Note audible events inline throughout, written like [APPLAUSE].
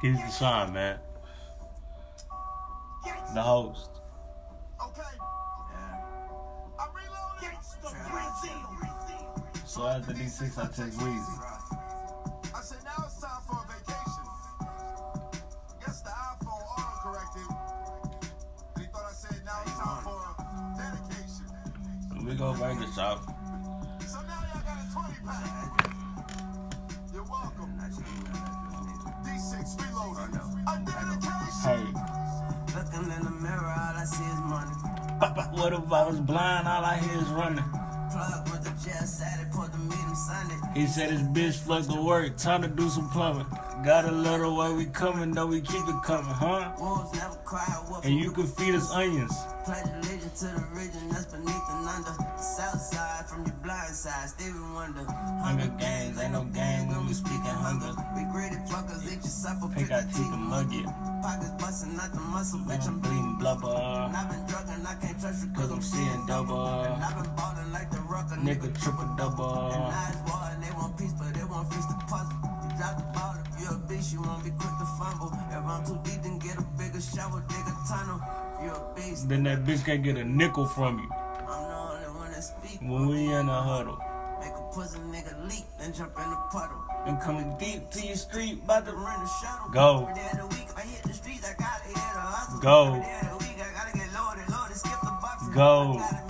Keys the sign, man. The host. Okay. Yeah. So after these six, I take Weezy. I said now it's time for a vacation. Guess the iPhone autocorrected. And he thought I said now it's time for a dedication. We go burger shop. So now y'all got a 20 pack. You're welcome. D6 reloaded. A. Hey, Looking in the mirror, all I see is money. pop, pop, what if I was blind? All I hear is running. Plug with the just at it, put the meet him Sunday. He said his bitch fucked to work, time to do some plumbing. Got a little way we coming, though we keep it coming, huh? Wolves never cry, wolf. And you can feed us onions. Pledge allegiance to the region that's beneath and under. The south side from your blind side, Stevie Wonder. Hunger games, ain't no game when we speaking hunger. We greedy fuckers, eat your supper, Pick our teeth and mug it. Pockets busting out the muscle, bitch, I'm bleeding blubber. And I've been drugging, I can't trust you Cause I'm seeing double. And I've been ballin' like the rucker, Nigga triple And double. war they want peace, but they won't fix the puzzle. You drop the ball, if you're a bitch, you won't be quick to fumble. If I'm too deep, then get a bigger shower, dig a tunnel. If you're a Then that bitch can't get a nickel from you I'm the only one that speak. when we in a huddle. Make a pussy nigga leak, then jump in the puddle. And coming deep to your street, about to Run the shuttle. Go. Every day of the week, I hit the streets, I gotta hit a hustle. Go. Every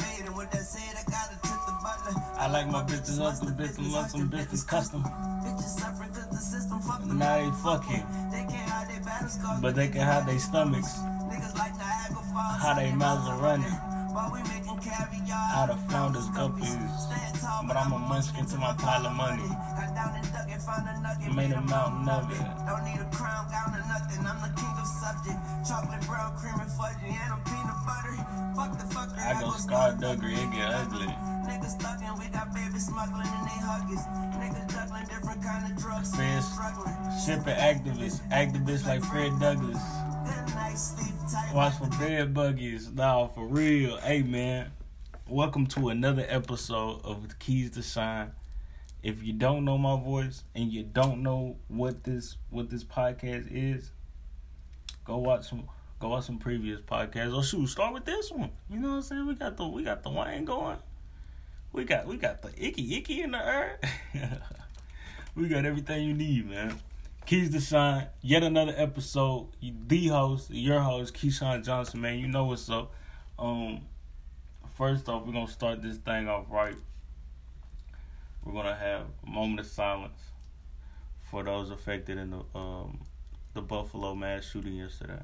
I like my bitches up hustle, bitches hustle, bitches custom. Bitches suffering 'cause the system fucked them. Now they fucking, They can't hide their battle scars. but they can hide their stomachs. Niggas like Niagara Falls. How they mouths are running. While we making caviar. Out of flounders, guppies. But I'm a munchkin to my pile of money. Got down and dug and found a nugget. Made a mountain of it. Don't need a crown, gown, or nothing. I'm the king of subject. Chocolate brown, cream and fudgy, and I'm peanut butter. Fuck the fucker. I go scar duggery, it get ugly. Niggas thuggin', we got babies smuggling and they huggies. Niggas juggling different kind of drugs. Fish. Struggling. Shipping activists, activists like Fred Douglass. Good night, sleep tight. Watch for bed buggies. Nah, for real. Hey, man. Welcome to another episode of the Keys to Shine. If you don't know my voice and you don't know what this what this podcast is, go watch some go watch some previous podcasts. Or shoot, start with this one. You know what I'm saying? We got the we got the wine going. We got we got the icky icky in the air. [LAUGHS] we got everything you need, man. Keys to Shine, yet another episode. The host, your host, Keyshawn Johnson, man. You know what's up. Um, first off, we're gonna start this thing off right. We're gonna have a moment of silence for those affected in the um the Buffalo mass shooting yesterday.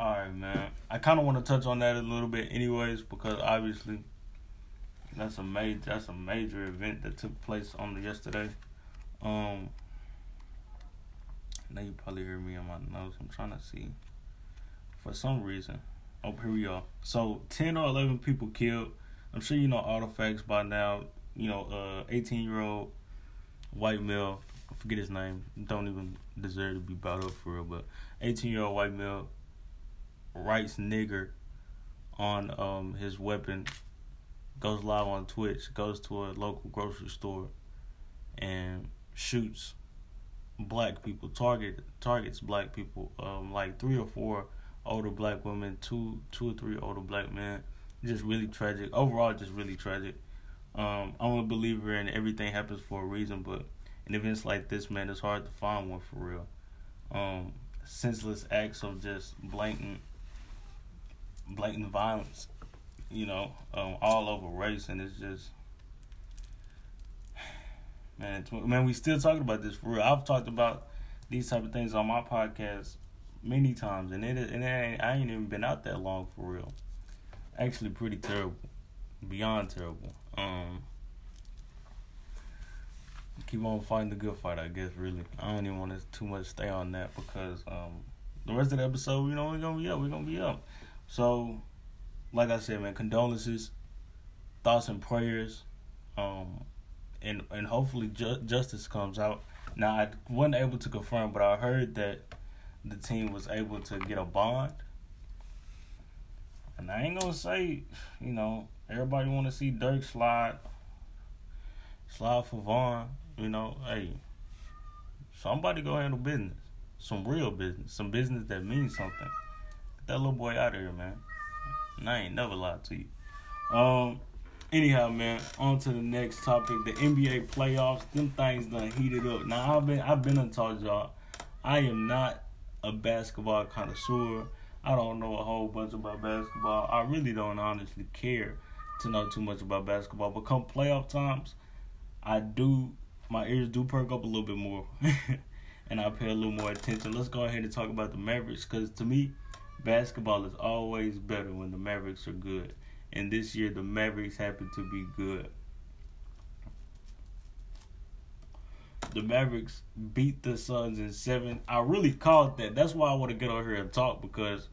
All right, man. I kind of want to touch on that a little bit, anyways, because obviously that's a major that's a major event that took place on the yesterday. Um, now you probably hear me on my nose. I'm trying to see. For some reason, oh here we are. So ten or eleven people killed. I'm sure you know all the facts by now. You know, uh, 18 year old white male. I forget his name. Don't even deserve to be brought up for real, but 18 year old white male writes nigger on um his weapon, goes live on Twitch, goes to a local grocery store and shoots black people, target targets black people, um like three or four older black women, two two or three older black men. Just really tragic. Overall just really tragic. Um I'm a believer in everything happens for a reason, but in events like this, man, it's hard to find one for real. Um senseless acts of just blatant blatant violence, you know, um, all over race, and it's just, man, it's, man, we still talking about this for real. I've talked about these type of things on my podcast many times, and it and it ain't, I ain't even been out that long for real. Actually, pretty terrible, beyond terrible. Um, keep on fighting the good fight, I guess. Really, I don't even want to too much stay on that because um, the rest of the episode, you know, we're gonna be up. We're gonna be up. So, like I said, man, condolences, thoughts and prayers. Um, and and hopefully ju- justice comes out. Now I wasn't able to confirm, but I heard that the team was able to get a bond. And I ain't gonna say, you know, everybody want to see Dirk slide, slide for Vaughn. You know, hey, somebody go handle business, some real business, some business that means something. That little boy out of here, man. And I ain't never lied to you. Um, anyhow, man, on to the next topic. The NBA playoffs. Them things done heated up. Now I've been I've been and told y'all, I am not a basketball connoisseur. I don't know a whole bunch about basketball. I really don't honestly care to know too much about basketball. But come playoff times, I do my ears do perk up a little bit more, [LAUGHS] and I pay a little more attention. Let's go ahead and talk about the Mavericks, because to me, basketball is always better when the Mavericks are good. And this year, the Mavericks happen to be good. The Mavericks beat the Suns in seven. I really called that. That's why I want to get on here and talk because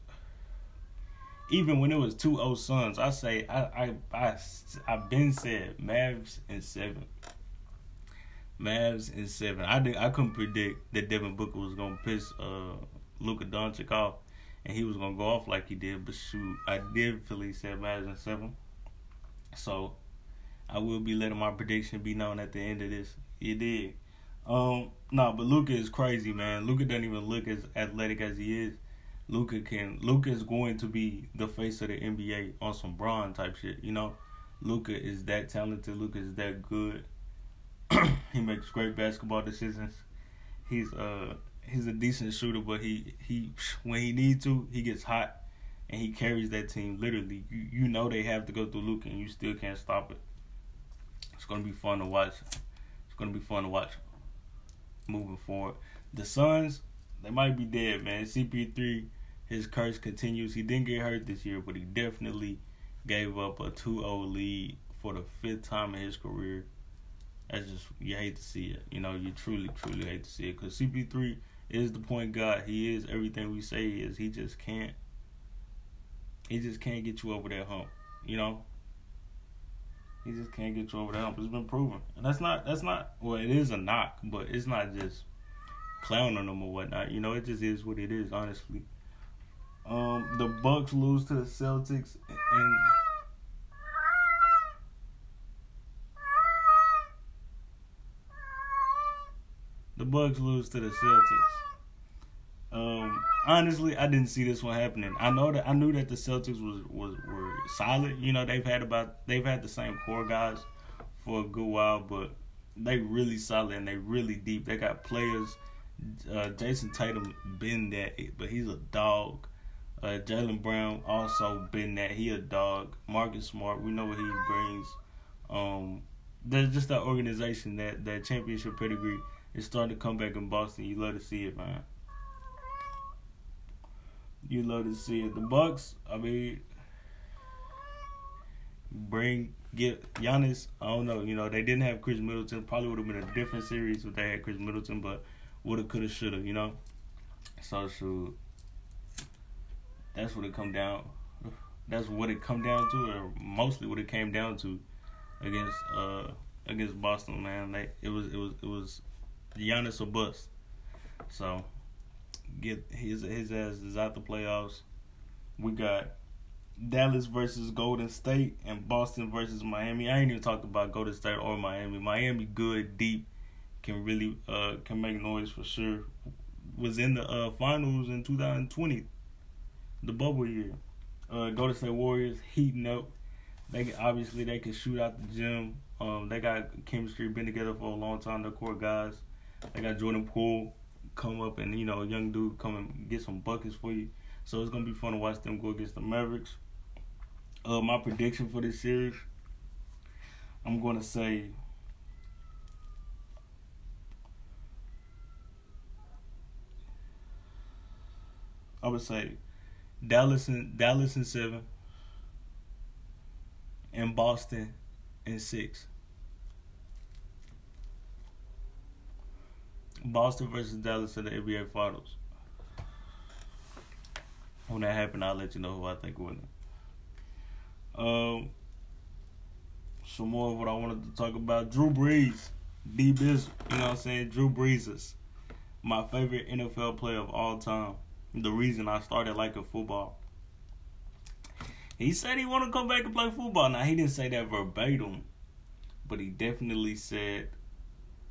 even when it was 2-0 Suns, I say I I I I've been said Mavs in seven. Mavs in seven. I did I couldn't predict that Devin Booker was gonna piss uh Luka Doncic off and he was gonna go off like he did, but shoot, I did he said Mavs in seven. So I will be letting my prediction be known at the end of this. You did. Um, no, but Luka is crazy, man. Luka doesn't even look as athletic as he is. Luka can Luka is going to be the face of the NBA on some Bron type shit. You know, Luka is that talented. Luka is that good. [CLEARS THROAT] he makes great basketball decisions. He's uh he's a decent shooter, but he he when he needs to, he gets hot and he carries that team. Literally, you you know they have to go through Luka, and you still can't stop it. It's gonna be fun to watch. It's gonna be fun to watch moving forward. The Suns, they might be dead, man. CP3, his curse continues. He didn't get hurt this year, but he definitely gave up a 2-0 lead for the fifth time in his career. That's just you hate to see it. You know, you truly, truly hate to see it because CP3 is the point guard. He is everything we say he is. He just can't. He just can't get you over that hump. You know. He just can't get you over that hump. It's been proven, and that's not that's not well. It is a knock, but it's not just clowning him or whatnot. You know, it just is what it is. Honestly. Um, the Bucks lose to the Celtics, and the Bucks lose to the Celtics. Um, honestly, I didn't see this one happening. I know that I knew that the Celtics was was were solid. You know, they've had about they've had the same core guys for a good while, but they really solid and they really deep. They got players. Uh, Jayson Tatum been that, but he's a dog. Uh, Jaylen Brown also been that. He a dog. Marcus Smart, we know what he brings. Um, there's just that organization that that championship pedigree is starting to come back in Boston. You love to see it, man. You love to see it. The Bucks, I mean, bring get Giannis. I don't know. You know, they didn't have Khris Middleton. Probably would have been a different series if they had Khris Middleton, but woulda, coulda, shoulda. You know. So shoot. That's what it come down. That's what it come down to, or mostly what it came down to against uh against Boston. Man, they it was it was it was Giannis or bust. So get his his ass is out the playoffs. We got Dallas versus Golden State and Boston versus Miami. I ain't even talked about Golden State or Miami. Miami good, deep, can really uh can make noise for sure. Was in the uh finals in 2020, the bubble year. Uh Golden State Warriors heating up. They obviously they can shoot out the gym. Um they got chemistry, been together for a long time, the core guys. They got Jordan Poole come up and you know a young dude come and get some buckets for you. So it's gonna be fun to watch them go against the Mavericks. Uh, my prediction for this series, I'm gonna say. I would say Dallas and Dallas in seven, and Boston in six. Boston versus Dallas in the NBA Finals. When that happens, I'll let you know who I think won. Um, some more of what I wanted to talk about. Drew Brees, D Biz, you know what I'm saying? Drew Brees is my favorite NFL player of all time. The reason I started liking football. He said he want to come back and play football. Now he didn't say that verbatim, but he definitely said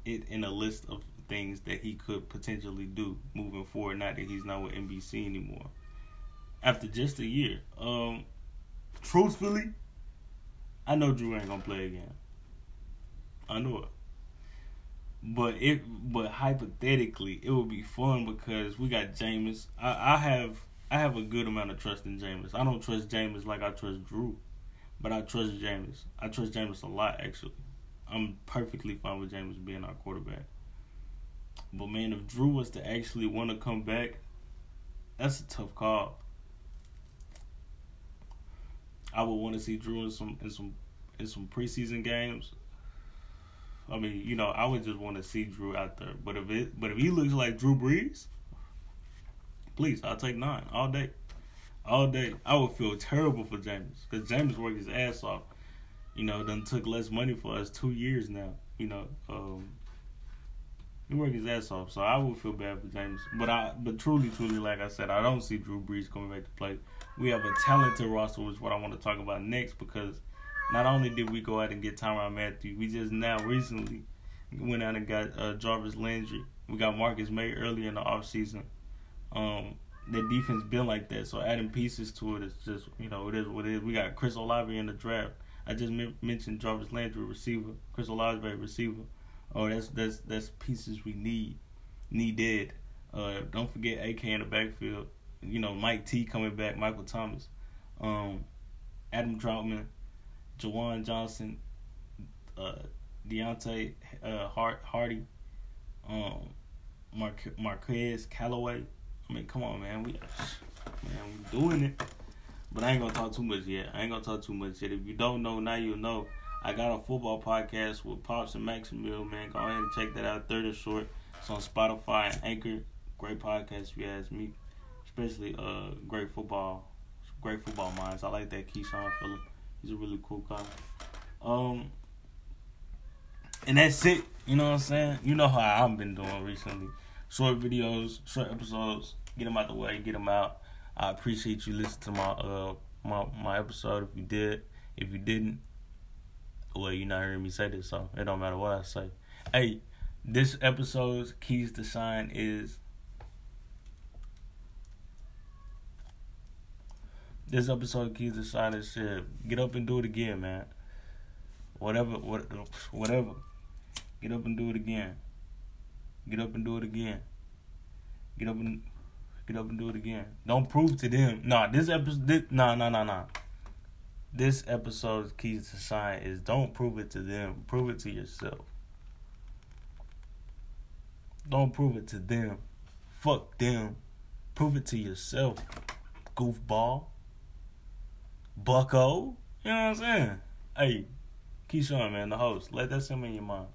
it in a list of things that he could potentially do moving forward. Not that he's not with NBC anymore. After just a year, um, truthfully, I know Drew ain't gonna play again. I know it. But it, but hypothetically, it would be fun because we got Jameis. I, I have I have a good amount of trust in Jameis. I don't trust Jameis like I trust Drew, but I trust Jameis. I trust Jameis a lot actually. I'm perfectly fine with Jameis being our quarterback. But man, if Drew was to actually want to come back, that's a tough call. I would want to see Drew in some in some in some preseason games. I mean, you know, I would just want to see Drew out there. But if it but if he looks like Drew Brees, please, I'll take nine all day, all day. I would feel terrible for Jameis because Jameis worked his ass off. You know, done took less money for us two years now. You know, um, he worked his ass off, so I would feel bad for Jameis. But I, but truly, truly, like I said, I don't see Drew Brees coming back to play. We have a talented roster, which is what I want to talk about next, because not only did we go out and get Tyrann Mathieu, we just now recently went out and got uh, Jarvis Landry. We got Marcus Maye early in the offseason. Um, the defense been like that, so adding pieces to it is just you know it is what it is. We got Chris Olave in the draft. I just m- mentioned Jarvis Landry receiver, Chris Olave receiver. Oh, that's that's that's pieces we need, needed. Uh, don't forget AK in the backfield. You know Mike T coming back, Michael Thomas, um, Adam Trautman, Juwan Johnson, uh, Deonte uh, Hart, Hardy, um, Mar- Marquez Callaway. I mean, come on, man. We man, we doing it. But I ain't gonna talk too much yet. I ain't gonna talk too much yet. If you don't know, now you'll know. I got a football podcast with Pops and Maximil, man. Go ahead and check that out. Third and short. It's on Spotify and Anchor. Great podcast, if you ask me. Especially uh great football. Great football minds. I like that Keyshawn Phillip. He's a really cool guy. Um and that's it. You know what I'm saying? You know how I've been doing recently. Short videos, short episodes. Get them out the way. Get them out. I appreciate you listening to my uh my my episode. If you did, if you didn't, well, you're not hearing me say this, so it don't matter what I say. Hey, this episode's keys to shine is this episode keys to shine is shit. Get up and do it again, man. Whatever, what, whatever. Get up and do it again. Get up and do it again. Get up and get up and do it again. Don't prove to them. Nah, this episode. This, nah, nah, nah, nah. This episode's keys to shine is don't prove it to them. Prove it to yourself. Don't prove it to them. Fuck them. Prove it to yourself. Goofball. Bucko. You know what I'm saying? Hey, Keyshawn, man, the host. Let that simmer in your mind.